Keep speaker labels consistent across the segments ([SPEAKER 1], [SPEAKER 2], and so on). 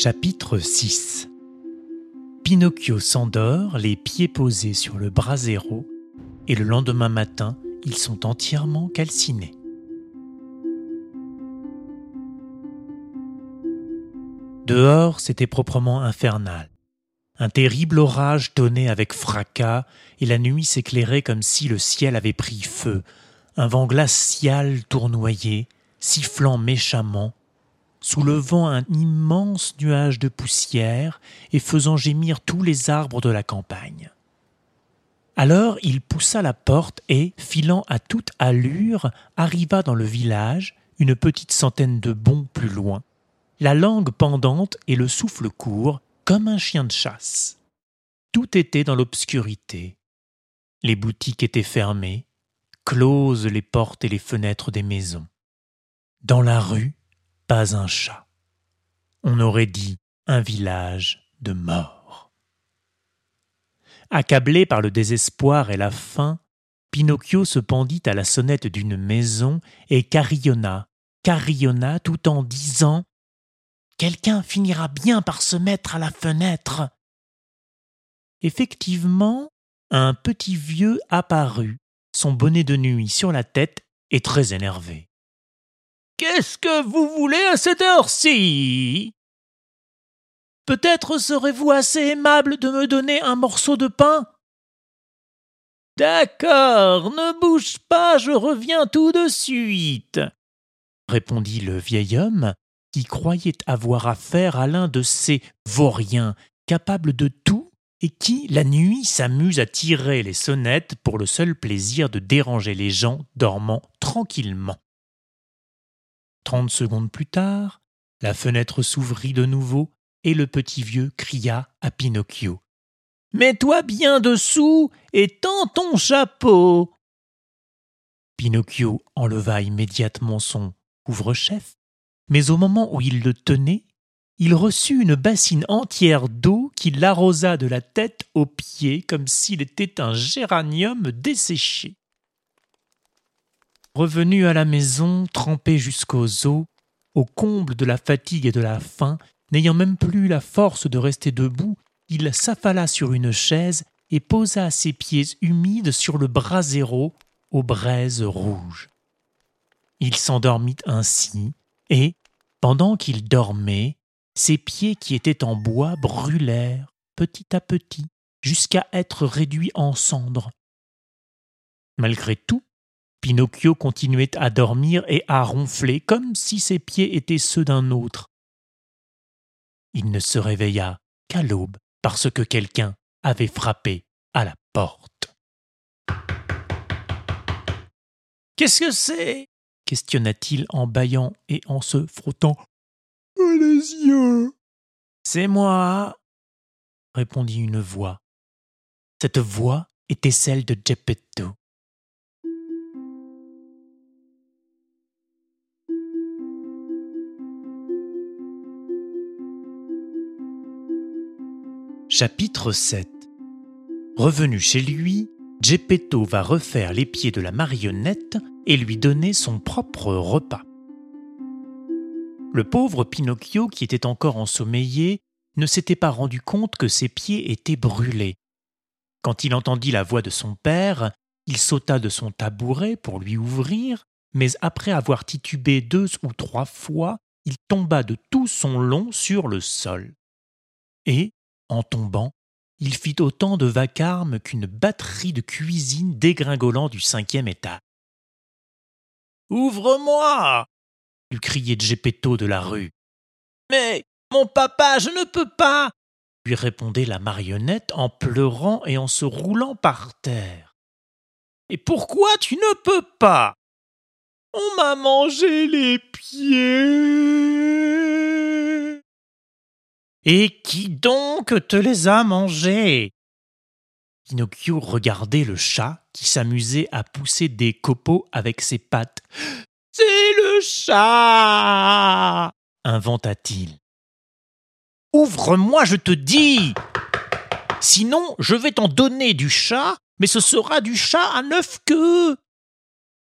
[SPEAKER 1] Chapitre 6 Pinocchio s'endort, les pieds posés sur le brasero, et le lendemain matin, ils sont entièrement calcinés. Dehors, c'était proprement infernal. Un terrible orage tonnait avec fracas, et la nuit s'éclairait comme si le ciel avait pris feu. Un vent glacial tournoyait, sifflant méchamment, soulevant un immense nuage de poussière et faisant gémir tous les arbres de la campagne. Alors il poussa la porte et, filant à toute allure, arriva dans le village, une petite centaine de bonds plus loin, la langue pendante et le souffle court, comme un chien de chasse. Tout était dans l'obscurité. Les boutiques étaient fermées, closes les portes et les fenêtres des maisons. Dans la rue, pas un chat. On aurait dit un village de morts. Accablé par le désespoir et la faim, Pinocchio se pendit à la sonnette d'une maison et carillonna, carillonna tout en disant Quelqu'un finira bien par se mettre à la fenêtre. Effectivement, un petit vieux apparut, son bonnet de nuit sur la tête et très énervé. Qu'est-ce que vous voulez à cette heure-ci? Peut-être serez-vous assez aimable de me donner un morceau de pain? D'accord, ne bouge pas, je reviens tout de suite, répondit le vieil homme, qui croyait avoir affaire à l'un de ces vauriens capables de tout et qui, la nuit, s'amuse à tirer les sonnettes pour le seul plaisir de déranger les gens dormant tranquillement. Trente secondes plus tard, la fenêtre s'ouvrit de nouveau et le petit vieux cria à Pinocchio. Mets-toi bien dessous et tends ton chapeau. Pinocchio enleva immédiatement son couvre-chef, mais au moment où il le tenait, il reçut une bassine entière d'eau qui l'arrosa de la tête aux pieds comme s'il était un géranium desséché. Revenu à la maison, trempé jusqu'aux os, au comble de la fatigue et de la faim, n'ayant même plus la force de rester debout, il s'affala sur une chaise et posa ses pieds humides sur le brasero aux braises rouges. Il s'endormit ainsi, et, pendant qu'il dormait, ses pieds qui étaient en bois brûlèrent petit à petit jusqu'à être réduits en cendres. Malgré tout, Pinocchio continuait à dormir et à ronfler comme si ses pieds étaient ceux d'un autre. Il ne se réveilla qu'à l'aube parce que quelqu'un avait frappé à la porte. Qu'est-ce que c'est? questionna-t-il en bâillant et en se frottant les yeux. C'est moi, répondit une voix. Cette voix était celle de Geppetto. Chapitre 7 Revenu chez lui, Geppetto va refaire les pieds de la marionnette et lui donner son propre repas. Le pauvre Pinocchio, qui était encore ensommeillé, ne s'était pas rendu compte que ses pieds étaient brûlés. Quand il entendit la voix de son père, il sauta de son tabouret pour lui ouvrir, mais après avoir titubé deux ou trois fois, il tomba de tout son long sur le sol. Et, en tombant, il fit autant de vacarme qu'une batterie de cuisine dégringolant du cinquième étage. Ouvre-moi lui criait Geppetto de la rue. Mais, mon papa, je ne peux pas lui répondait la marionnette en pleurant et en se roulant par terre. Et pourquoi tu ne peux pas On m'a mangé les pieds. Et qui donc te les a mangés? Pinocchio regardait le chat qui s'amusait à pousser des copeaux avec ses pattes. C'est le chat inventa-t-il. Ouvre-moi, je te dis Sinon, je vais t'en donner du chat, mais ce sera du chat à neuf queues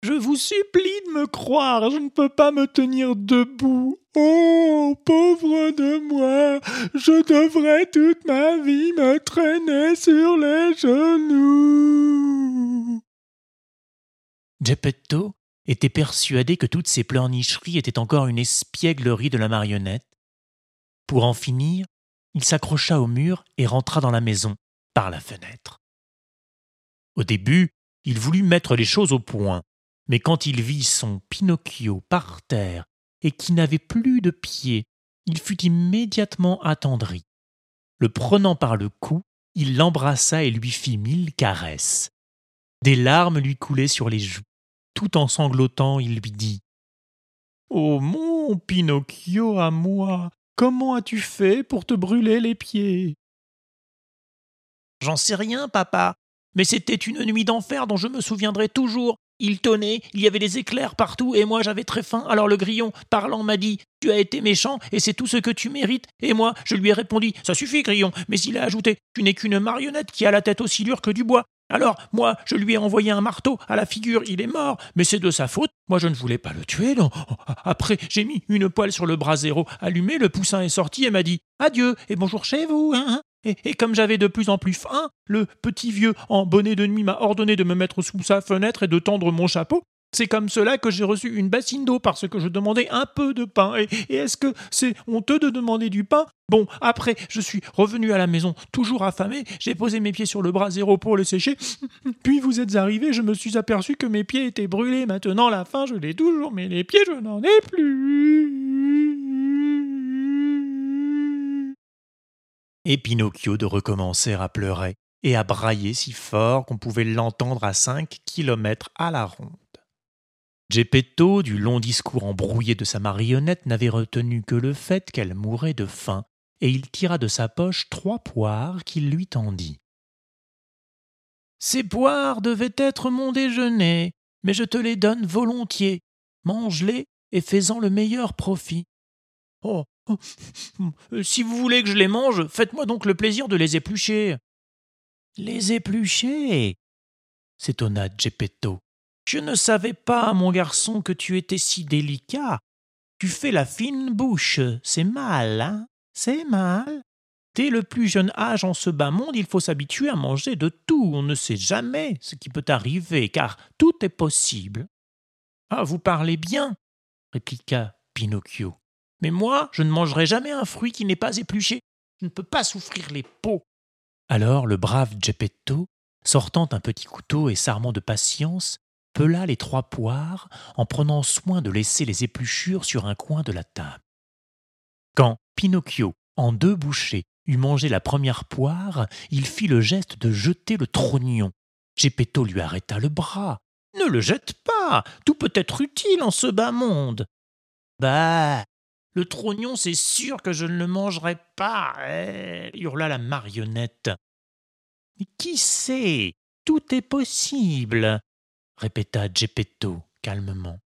[SPEAKER 1] Je vous supplie de me croire, je ne peux pas me tenir debout. Oh, pauvre de moi, je devrais toute ma vie me traîner sur les genoux. Geppetto était persuadé que toutes ces pleurnicheries étaient encore une espièglerie de la marionnette. Pour en finir, il s'accrocha au mur et rentra dans la maison par la fenêtre. Au début, il voulut mettre les choses au point, mais quand il vit son Pinocchio par terre et qui n'avait plus de pieds, il fut immédiatement attendri. Le prenant par le cou, il l'embrassa et lui fit mille caresses. Des larmes lui coulaient sur les joues. Tout en sanglotant, il lui dit Oh mon Pinocchio à moi, comment as-tu fait pour te brûler les pieds J'en sais rien, papa, mais c'était une nuit d'enfer dont je me souviendrai toujours. Il tonnait, il y avait des éclairs partout, et moi j'avais très faim. Alors le grillon, parlant, m'a dit Tu as été méchant, et c'est tout ce que tu mérites. Et moi, je lui ai répondu Ça suffit, grillon. Mais il a ajouté Tu n'es qu'une marionnette qui a la tête aussi dure que du bois. Alors, moi, je lui ai envoyé un marteau à la figure, il est mort, mais c'est de sa faute. Moi, je ne voulais pas le tuer. Après, j'ai mis une poêle sur le brasero allumé, le poussin est sorti et m'a dit Adieu et bonjour chez vous, hein, Et, comme j'avais de plus en plus faim, le petit vieux en bonnet de nuit m'a ordonné de me mettre sous sa fenêtre et de tendre mon chapeau. C'est comme cela que j'ai reçu une bassine d'eau parce que je demandais un peu de pain. Et, est-ce que c'est honteux de demander du pain? Bon, après, je suis revenu à la maison, toujours affamé. J'ai posé mes pieds sur le bras zéro pour le sécher. Puis vous êtes arrivé, je me suis aperçu que mes pieds étaient brûlés. Maintenant, la faim, je l'ai toujours, mais les pieds, je n'en ai plus. Et Pinocchio de recommencer à pleurer et à brailler si fort qu'on pouvait l'entendre à cinq kilomètres à la ronde. Geppetto, du long discours embrouillé de sa marionnette, n'avait retenu que le fait qu'elle mourait de faim, et il tira de sa poche trois poires qu'il lui tendit. Ces poires devaient être mon déjeuner, mais je te les donne volontiers. Mange-les et fais-en le meilleur profit. Oh, si vous voulez que je les mange, faites-moi donc le plaisir de les éplucher. Les éplucher? s'étonna Geppetto. Je ne savais pas, mon garçon, que tu étais si délicat. Tu fais la fine bouche, c'est mal, hein? C'est mal. Dès le plus jeune âge en ce bas monde, il faut s'habituer à manger de tout. On ne sait jamais ce qui peut arriver, car tout est possible. Ah, vous parlez bien, répliqua Pinocchio. Mais moi, je ne mangerai jamais un fruit qui n'est pas épluché. Je ne peux pas souffrir les peaux. Alors le brave Geppetto, sortant un petit couteau et s'armant de patience, pela les trois poires en prenant soin de laisser les épluchures sur un coin de la table. Quand Pinocchio, en deux bouchées, eut mangé la première poire, il fit le geste de jeter le trognon. Geppetto lui arrêta le bras. Ne le jette pas, tout peut être utile en ce bas monde. Bah, le trognon, c'est sûr que je ne le mangerai pas, eh, hurla la marionnette. Qui sait? Tout est possible répéta Geppetto calmement.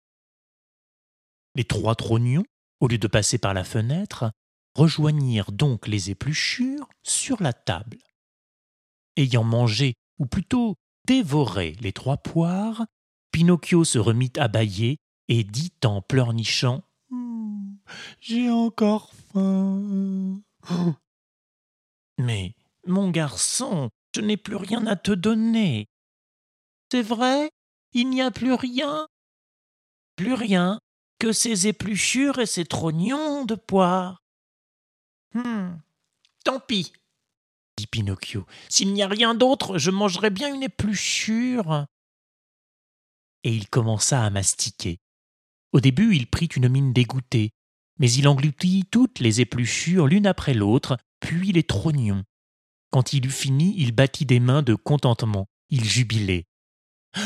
[SPEAKER 1] Les trois trognons, au lieu de passer par la fenêtre, rejoignirent donc les épluchures sur la table. Ayant mangé, ou plutôt dévoré les trois poires, Pinocchio se remit à bâiller et dit en pleurnichant J'ai encore faim. Mais, mon garçon, je n'ai plus rien à te donner. C'est vrai? Il n'y a plus rien? Plus rien que ces épluchures et ces trognons de poire. Hum, tant pis, dit Pinocchio. S'il n'y a rien d'autre, je mangerai bien une épluchure. Et il commença à mastiquer. Au début, il prit une mine dégoûtée, mais il engloutit toutes les épluchures l'une après l'autre, puis les trognons. Quand il eut fini, il battit des mains de contentement. Il jubilait.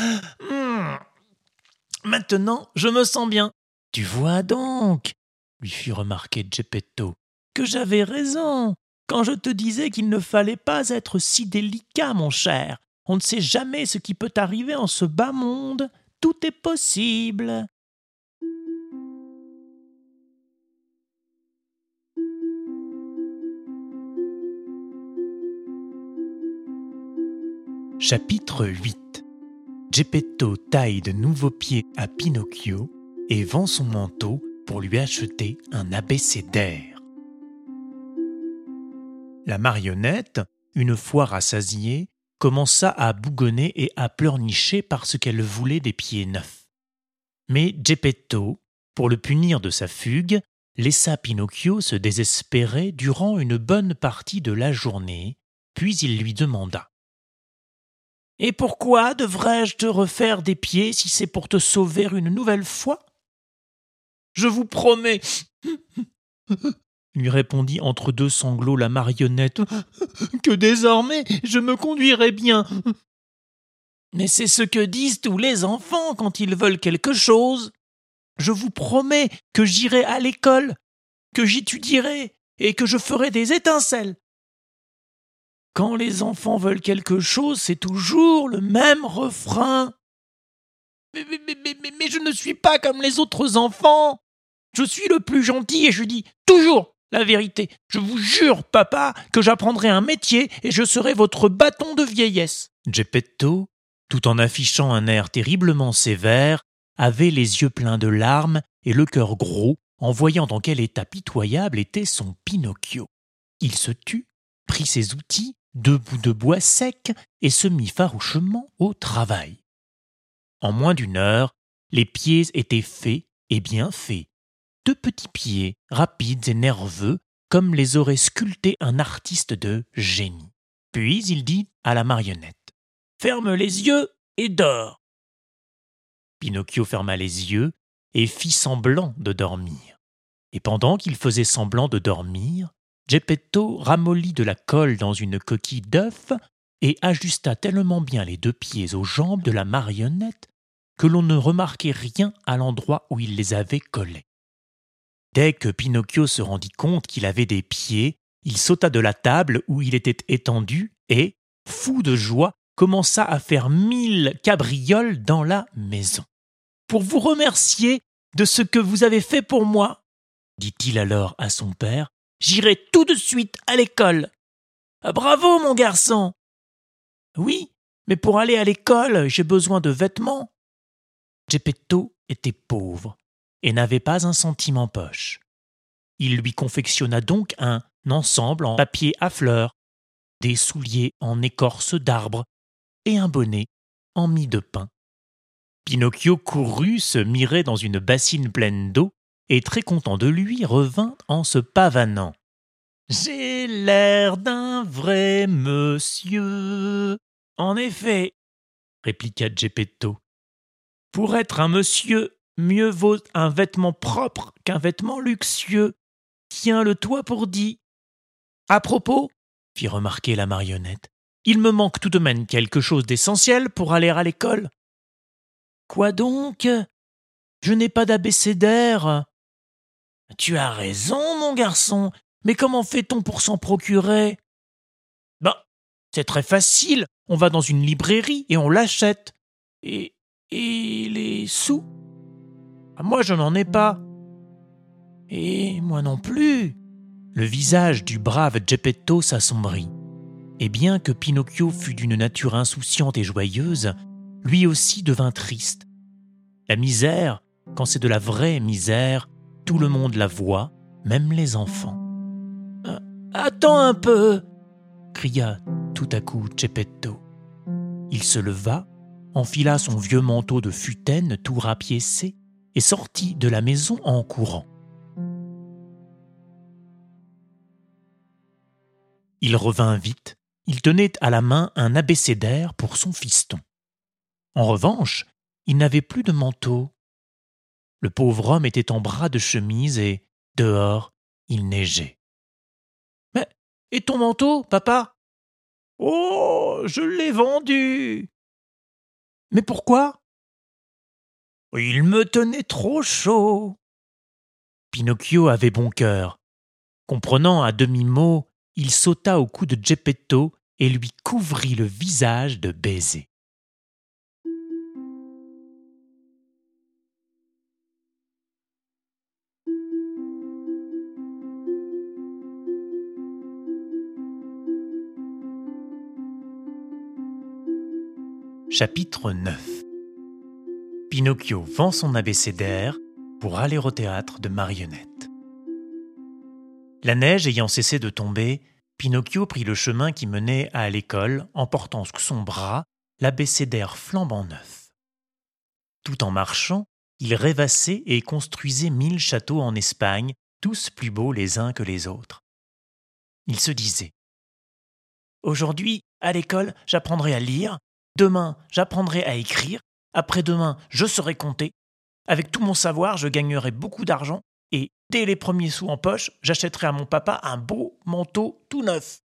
[SPEAKER 1] Maintenant, je me sens bien. Tu vois donc, lui fit remarquer Geppetto, que j'avais raison quand je te disais qu'il ne fallait pas être si délicat, mon cher. On ne sait jamais ce qui peut arriver en ce bas monde. Tout est possible. Chapitre 8 Geppetto taille de nouveaux pieds à Pinocchio et vend son manteau pour lui acheter un abécédaire. La marionnette, une fois rassasiée, commença à bougonner et à pleurnicher parce qu'elle voulait des pieds neufs. Mais Geppetto, pour le punir de sa fugue, laissa Pinocchio se désespérer durant une bonne partie de la journée, puis il lui demanda Et pourquoi devrais-je te refaire des pieds si c'est pour te sauver une nouvelle fois? Je vous promets lui répondit entre deux sanglots la marionnette, que désormais je me conduirai bien. Mais c'est ce que disent tous les enfants quand ils veulent quelque chose. Je vous promets que j'irai à l'école, que j'étudierai et que je ferai des étincelles. Quand les enfants veulent quelque chose, c'est toujours le même refrain. Mais, je ne suis pas comme les autres enfants. Je suis le plus gentil et je dis toujours la vérité. Je vous jure, papa, que j'apprendrai un métier et je serai votre bâton de vieillesse. Geppetto, tout en affichant un air terriblement sévère, avait les yeux pleins de larmes et le cœur gros en voyant dans quel état pitoyable était son Pinocchio. Il se tut, prit ses outils, deux bouts de bois secs, et se mit farouchement au travail. En moins d'une heure, les pieds étaient faits et bien faits, deux petits pieds, rapides et nerveux, comme les aurait sculptés un artiste de génie. Puis il dit à la marionnette Ferme les yeux et dors. Pinocchio ferma les yeux et fit semblant de dormir. Et pendant qu'il faisait semblant de dormir, Geppetto ramollit de la colle dans une coquille d'œuf et ajusta tellement bien les deux pieds aux jambes de la marionnette que l'on ne remarquait rien à l'endroit où il les avait collés. Dès que Pinocchio se rendit compte qu'il avait des pieds, il sauta de la table où il était étendu et, fou de joie, commença à faire mille cabrioles dans la maison. Pour vous remercier de ce que vous avez fait pour moi, dit-il alors à son père, j'irai tout de suite à l'école. Bravo, mon garçon. Oui, mais pour aller à l'école, j'ai besoin de vêtements. Geppetto était pauvre et n'avait pas un centime en poche. Il lui confectionna donc un ensemble en papier à fleurs, des souliers en écorce d'arbre et un bonnet en mie de pain. Pinocchio courut se mirer dans une bassine pleine d'eau et très content de lui revint en se pavanant. J'ai l'air d'un vrai monsieur. En effet, répliqua Geppetto. Pour être un monsieur, Mieux vaut un vêtement propre qu'un vêtement luxueux. Tiens-le toi pour dit. À propos, fit remarquer la marionnette, il me manque tout de même quelque chose d'essentiel pour aller à l'école. Quoi donc? Je n'ai pas d'abécédaire. Tu as raison, mon garçon, mais comment fait-on pour s'en procurer? Ben, c'est très facile. On va dans une librairie et on l'achète. Et. et les sous? Ah, moi, je n'en ai pas. Et moi non plus. Le visage du brave Geppetto s'assombrit. Et bien que Pinocchio fût d'une nature insouciante et joyeuse, lui aussi devint triste. La misère, quand c'est de la vraie misère, tout le monde la voit, même les enfants. Euh, attends un peu cria tout à coup Geppetto. Il se leva, enfila son vieux manteau de futaine tout rapiécé et sortit de la maison en courant. Il revint vite, il tenait à la main un abécédaire pour son fiston. En revanche, il n'avait plus de manteau. Le pauvre homme était en bras de chemise et, dehors, il neigeait. Mais, et ton manteau, papa Oh, je l'ai vendu. Mais pourquoi? Il me tenait trop chaud. Pinocchio avait bon cœur. Comprenant à demi-mot, il sauta au cou de Geppetto et lui couvrit le visage de baisers. Chapitre 9 Pinocchio vend son abécédaire pour aller au théâtre de marionnettes. La neige ayant cessé de tomber, Pinocchio prit le chemin qui menait à l'école en portant sous son bras l'abécédaire flambant neuf. Tout en marchant, il rêvassait et construisait mille châteaux en Espagne, tous plus beaux les uns que les autres. Il se disait Aujourd'hui, à l'école, j'apprendrai à lire, demain, j'apprendrai à écrire, après-demain, je saurai compter. Avec tout mon savoir, je gagnerai beaucoup d'argent et, dès les premiers sous en poche, j'achèterai à mon papa un beau manteau tout neuf.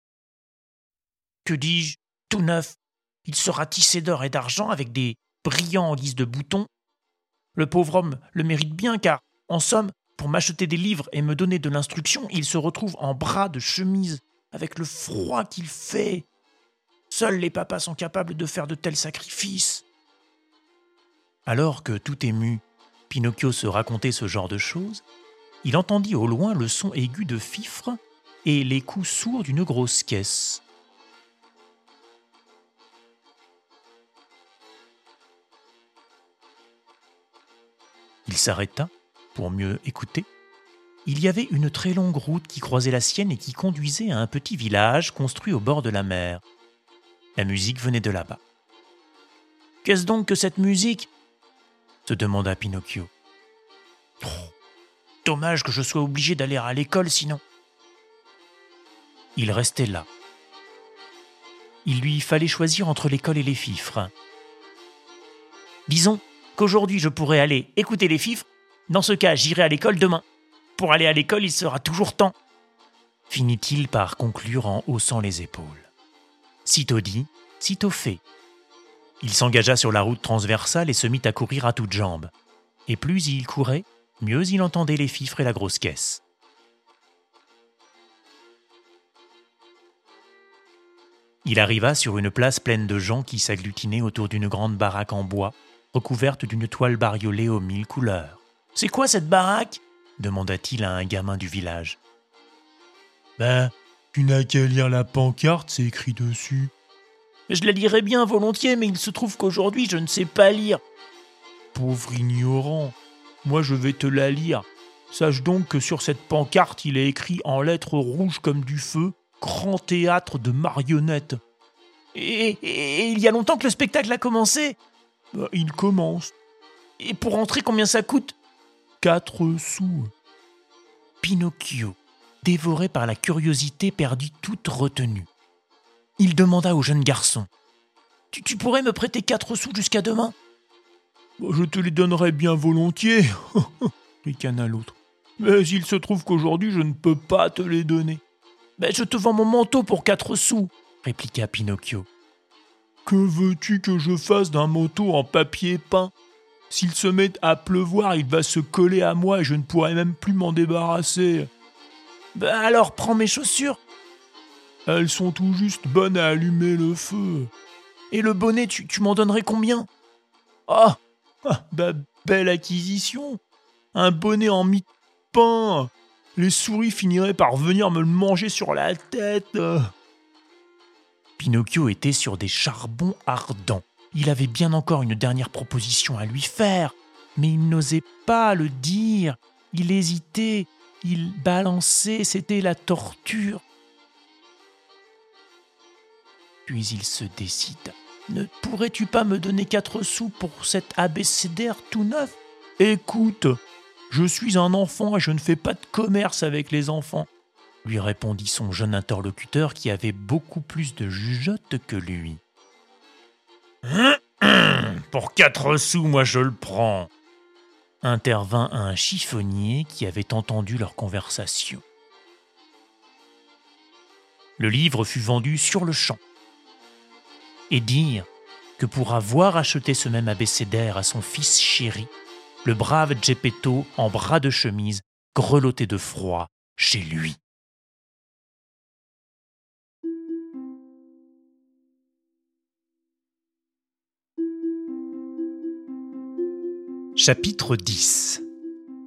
[SPEAKER 1] Que dis-je? Tout neuf. Il sera tissé d'or et d'argent avec des brillants en guise de boutons. Le pauvre homme le mérite bien car, en somme, pour m'acheter des livres et me donner de l'instruction, il se retrouve en bras de chemise avec le froid qu'il fait. Seuls les papas sont capables de faire de tels sacrifices. Alors que tout ému, Pinocchio se racontait ce genre de choses, il entendit au loin le son aigu de fifre et les coups sourds d'une grosse caisse. Il s'arrêta pour mieux écouter. Il y avait une très longue route qui croisait la sienne et qui conduisait à un petit village construit au bord de la mer. La musique venait de là-bas. Qu'est-ce donc que cette musique? se demanda Pinocchio. Dommage que je sois obligé d'aller à l'école sinon. Il restait là. Il lui fallait choisir entre l'école et les fifres. Disons qu'aujourd'hui je pourrais aller écouter les fifres, dans ce cas j'irai à l'école demain. Pour aller à l'école il sera toujours temps. Finit-il par conclure en haussant les épaules. Sitôt dit, sitôt fait. Il s'engagea sur la route transversale et se mit à courir à toutes jambes. Et plus il courait, mieux il entendait les fifres et la grosse caisse. Il arriva sur une place pleine de gens qui s'agglutinaient autour d'une grande baraque en bois, recouverte d'une toile bariolée aux mille couleurs. C'est quoi cette baraque? demanda-t-il à un gamin du village.
[SPEAKER 2] Ben, tu n'as qu'à lire la pancarte, c'est écrit dessus.
[SPEAKER 1] Je la lirais bien volontiers, mais il se trouve qu'aujourd'hui je ne sais pas lire.
[SPEAKER 2] Pauvre ignorant, moi je vais te la lire. Sache donc que sur cette pancarte il est écrit en lettres rouges comme du feu Grand théâtre de marionnettes.
[SPEAKER 1] Et, il y a longtemps que le spectacle a commencé?
[SPEAKER 2] Bah, Il commence.
[SPEAKER 1] Et pour entrer, combien ça coûte?
[SPEAKER 2] Quatre sous.
[SPEAKER 1] Pinocchio, dévoré par la curiosité, perdit toute retenue. Il demanda au jeune garçon tu, tu pourrais me prêter quatre sous jusqu'à demain?
[SPEAKER 2] Bah, Je te les donnerais bien volontiers, ricana l'autre. Mais il se trouve qu'aujourd'hui je ne peux pas te les donner.
[SPEAKER 1] Mais je te vends mon manteau pour quatre sous, répliqua Pinocchio.
[SPEAKER 2] Que veux-tu que je fasse d'un manteau en papier peint? S'il se met à pleuvoir, il va se coller à moi et je ne pourrai même plus m'en débarrasser.
[SPEAKER 1] Ben alors prends mes chaussures.
[SPEAKER 2] Elles sont tout juste bonnes à allumer le feu.
[SPEAKER 1] Et le bonnet, tu, m'en donnerais combien?
[SPEAKER 2] Ah, ah bah, belle acquisition. Un bonnet en mie pain les souris finiraient par venir me le manger sur la tête.
[SPEAKER 1] Pinocchio était sur des charbons ardents. Il avait bien encore une dernière proposition à lui faire, mais il n'osait pas le dire. Il hésitait, il balançait, c'était la torture. Puis il se décida. Ne pourrais-tu pas me donner quatre sous pour cet abécédaire tout neuf?
[SPEAKER 2] Écoute, je suis un enfant et je ne fais pas de commerce avec les enfants, lui répondit son jeune interlocuteur qui avait beaucoup plus de jugeote que lui.
[SPEAKER 1] Pour quatre sous, moi je le prends, intervint un chiffonnier qui avait entendu leur conversation. Le livre fut vendu sur le champ. Et dire que pour avoir acheté ce même abécédaire à son fils chéri, le brave Geppetto, en bras de chemise, grelottait de froid chez lui. Chapitre 10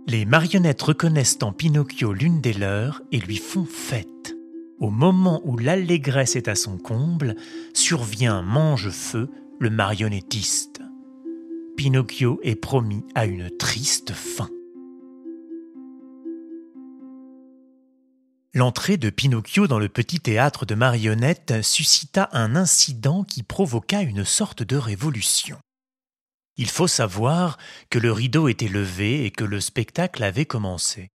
[SPEAKER 1] Les marionnettes reconnaissent en Pinocchio l'une des leurs et lui font fête. Au moment où l'allégresse est à son comble, survient Mange-Feu, le marionnettiste. Pinocchio est promis à une triste fin. L'entrée de Pinocchio dans le petit théâtre de marionnettes suscita un incident qui provoqua une sorte de révolution. Il faut savoir que le rideau était levé et que le spectacle avait commencé.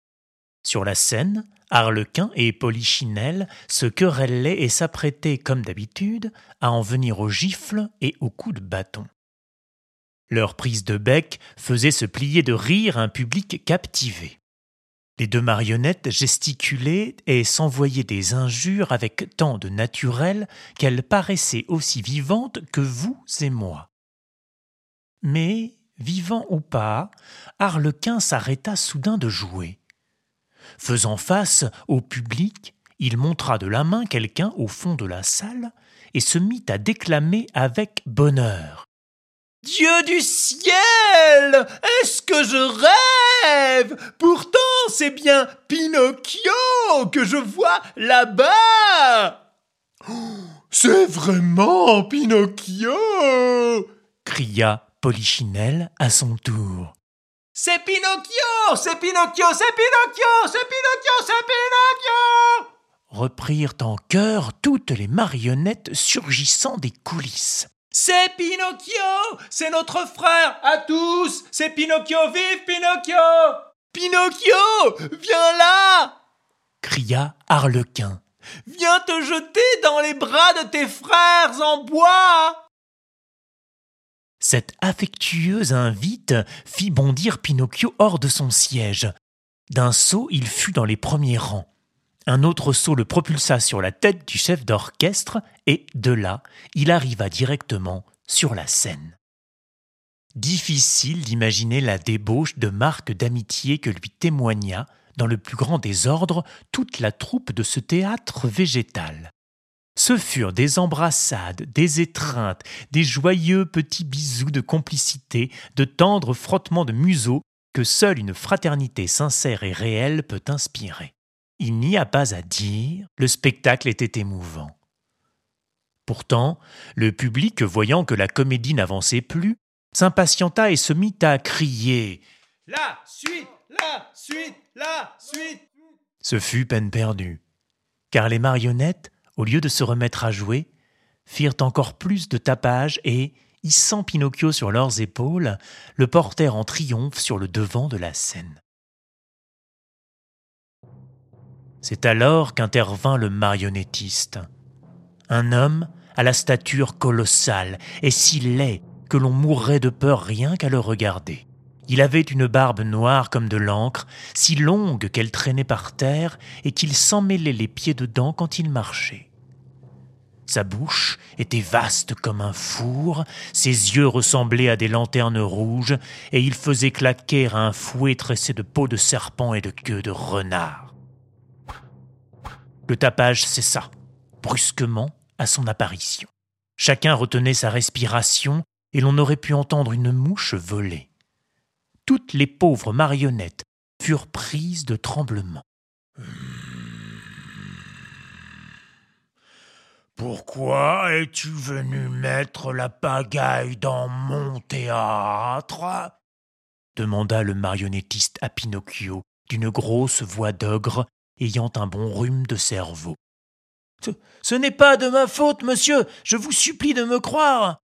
[SPEAKER 1] Sur la scène, Harlequin et Polichinelle se querellaient et s'apprêtaient, comme d'habitude, à en venir aux gifles et aux coups de bâton. Leur prise de bec faisait se plier de rire un public captivé. Les deux marionnettes gesticulaient et s'envoyaient des injures avec tant de naturel qu'elles paraissaient aussi vivantes que vous et moi. Mais, vivant ou pas, Harlequin s'arrêta soudain de jouer. Faisant face au public, il montra de la main quelqu'un au fond de la salle et se mit à déclamer avec bonheur.
[SPEAKER 2] Dieu du ciel Est-ce que je rêve? Pourtant, c'est bien Pinocchio que je vois là-bas C'est vraiment Pinocchio
[SPEAKER 1] cria Polichinelle à son tour.
[SPEAKER 2] C'est Pinocchio C'est Pinocchio C'est Pinocchio C'est Pinocchio C'est Pinocchio
[SPEAKER 1] reprirent en chœur toutes les marionnettes surgissant des coulisses.
[SPEAKER 2] C'est Pinocchio C'est notre frère à tous C'est Pinocchio Vive Pinocchio Pinocchio Viens là
[SPEAKER 1] cria Harlequin.
[SPEAKER 2] Viens te jeter dans les bras de tes frères en bois
[SPEAKER 1] Cette affectueuse invite fit bondir Pinocchio hors de son siège. D'un saut, il fut dans les premiers rangs. Un autre saut le propulsa sur la tête du chef d'orchestre et, de là, il arriva directement sur la scène. Difficile d'imaginer la débauche de marques d'amitié que lui témoigna, dans le plus grand désordre, toute la troupe de ce théâtre végétal. Ce furent des embrassades, des étreintes, des joyeux petits bisous de complicité, de tendres frottements de museaux que seule une fraternité sincère et réelle peut inspirer. Il n'y a pas à dire, le spectacle était émouvant. Pourtant, le public, voyant que la comédie n'avançait plus, s'impatienta et se mit à crier
[SPEAKER 2] La suite, la suite, la suite.
[SPEAKER 1] Ce fut peine perdue, car les marionnettes, au lieu de se remettre à jouer, firent encore plus de tapage et, hissant Pinocchio sur leurs épaules, le portèrent en triomphe sur le devant de la scène. C'est alors qu'intervint le marionnettiste. Un homme à la stature colossale et si laid que l'on mourrait de peur rien qu'à le regarder. Il avait une barbe noire comme de l'encre, si longue qu'elle traînait par terre et qu'il s'emmêlait les pieds dedans quand il marchait. Sa bouche était vaste comme un four, ses yeux ressemblaient à des lanternes rouges, et il faisait claquer un fouet tressé de peau de serpent et de queue de renard. Le tapage cessa, brusquement, à son apparition. Chacun retenait sa respiration et l'on aurait pu entendre une mouche voler. Toutes les pauvres marionnettes furent prises de tremblement.
[SPEAKER 2] Pourquoi es-tu venu mettre la pagaille dans mon théâtre? demanda le marionnettiste à Pinocchio d'une grosse voix d'ogre ayant un bon rhume de cerveau. Ce, ce n'est pas de ma faute, monsieur. Je vous supplie de me croire.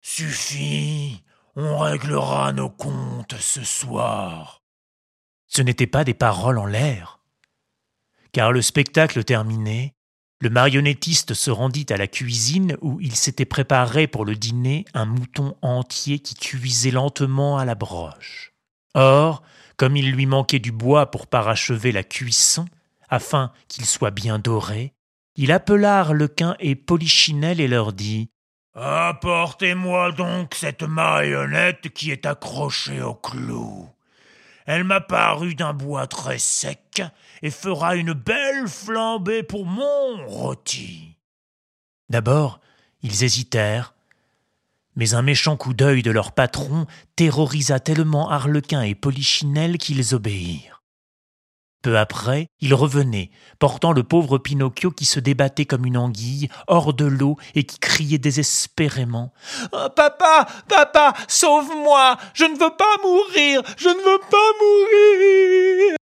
[SPEAKER 2] Suffit. On réglera nos comptes ce soir.
[SPEAKER 1] Ce n'étaient pas des paroles en l'air. Car le spectacle terminé, le marionnettiste se rendit à la cuisine où il s'était préparé pour le dîner un mouton entier qui cuisait lentement à la broche. Or, comme il lui manquait du bois pour parachever la cuisson, afin qu'il soit bien doré, il appela Arlequin et Polichinelle et leur dit
[SPEAKER 2] Apportez-moi donc cette marionnette qui est accrochée au clou. Elle m'a paru d'un bois très sec et fera une belle flambée pour mon rôti.
[SPEAKER 1] D'abord, ils hésitèrent, mais un méchant coup d'œil de leur patron terrorisa tellement Arlequin et Polichinelle qu'ils obéirent. Peu après, il revenait, portant le pauvre Pinocchio qui se débattait comme une anguille hors de l'eau et qui criait désespérément
[SPEAKER 2] oh, Papa, papa, sauve-moi, je ne veux pas mourir, je ne veux pas mourir.